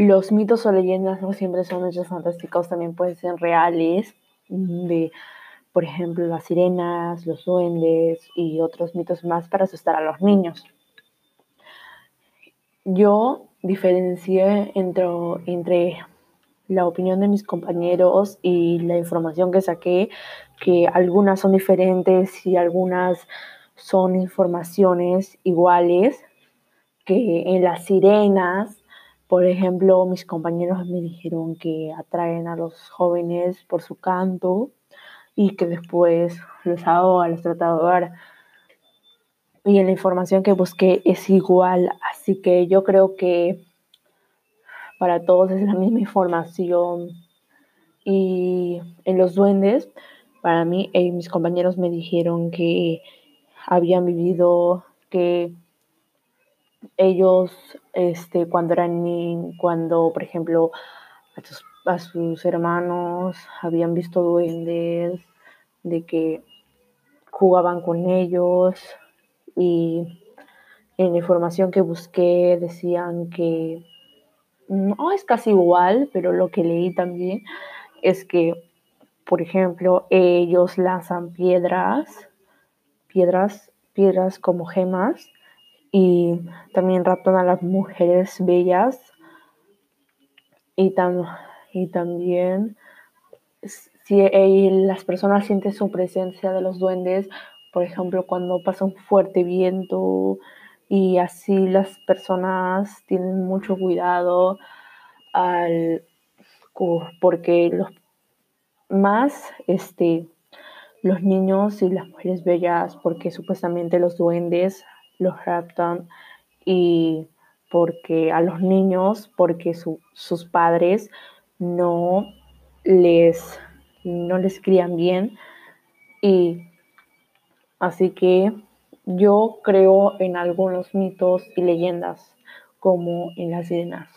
los mitos o leyendas no siempre son hechos fantásticos, también pueden ser reales, de, por ejemplo, las sirenas, los duendes y otros mitos más para asustar a los niños. Yo diferencié entre, entre la opinión de mis compañeros y la información que saqué, que algunas son diferentes y algunas son informaciones iguales, que en las sirenas, por ejemplo, mis compañeros me dijeron que atraen a los jóvenes por su canto y que después los ahoga, los trata de ahogar. Y en la información que busqué es igual, así que yo creo que para todos es la misma información. Y en los duendes, para mí, eh, mis compañeros me dijeron que habían vivido, que ellos, este, cuando eran niños, cuando, por ejemplo, a sus, a sus hermanos habían visto duendes, de que jugaban con ellos y en la información que busqué decían que no es casi igual, pero lo que leí también es que, por ejemplo, ellos lanzan piedras, piedras, piedras como gemas y también raptan a las mujeres bellas. Y, y también si las personas sienten su presencia de los duendes, por ejemplo, cuando pasa un fuerte viento, y así las personas tienen mucho cuidado al, porque los más este los niños y las mujeres bellas porque supuestamente los duendes los raptan y porque a los niños porque sus padres no les no les crían bien y así que yo creo en algunos mitos y leyendas, como en las sirenas.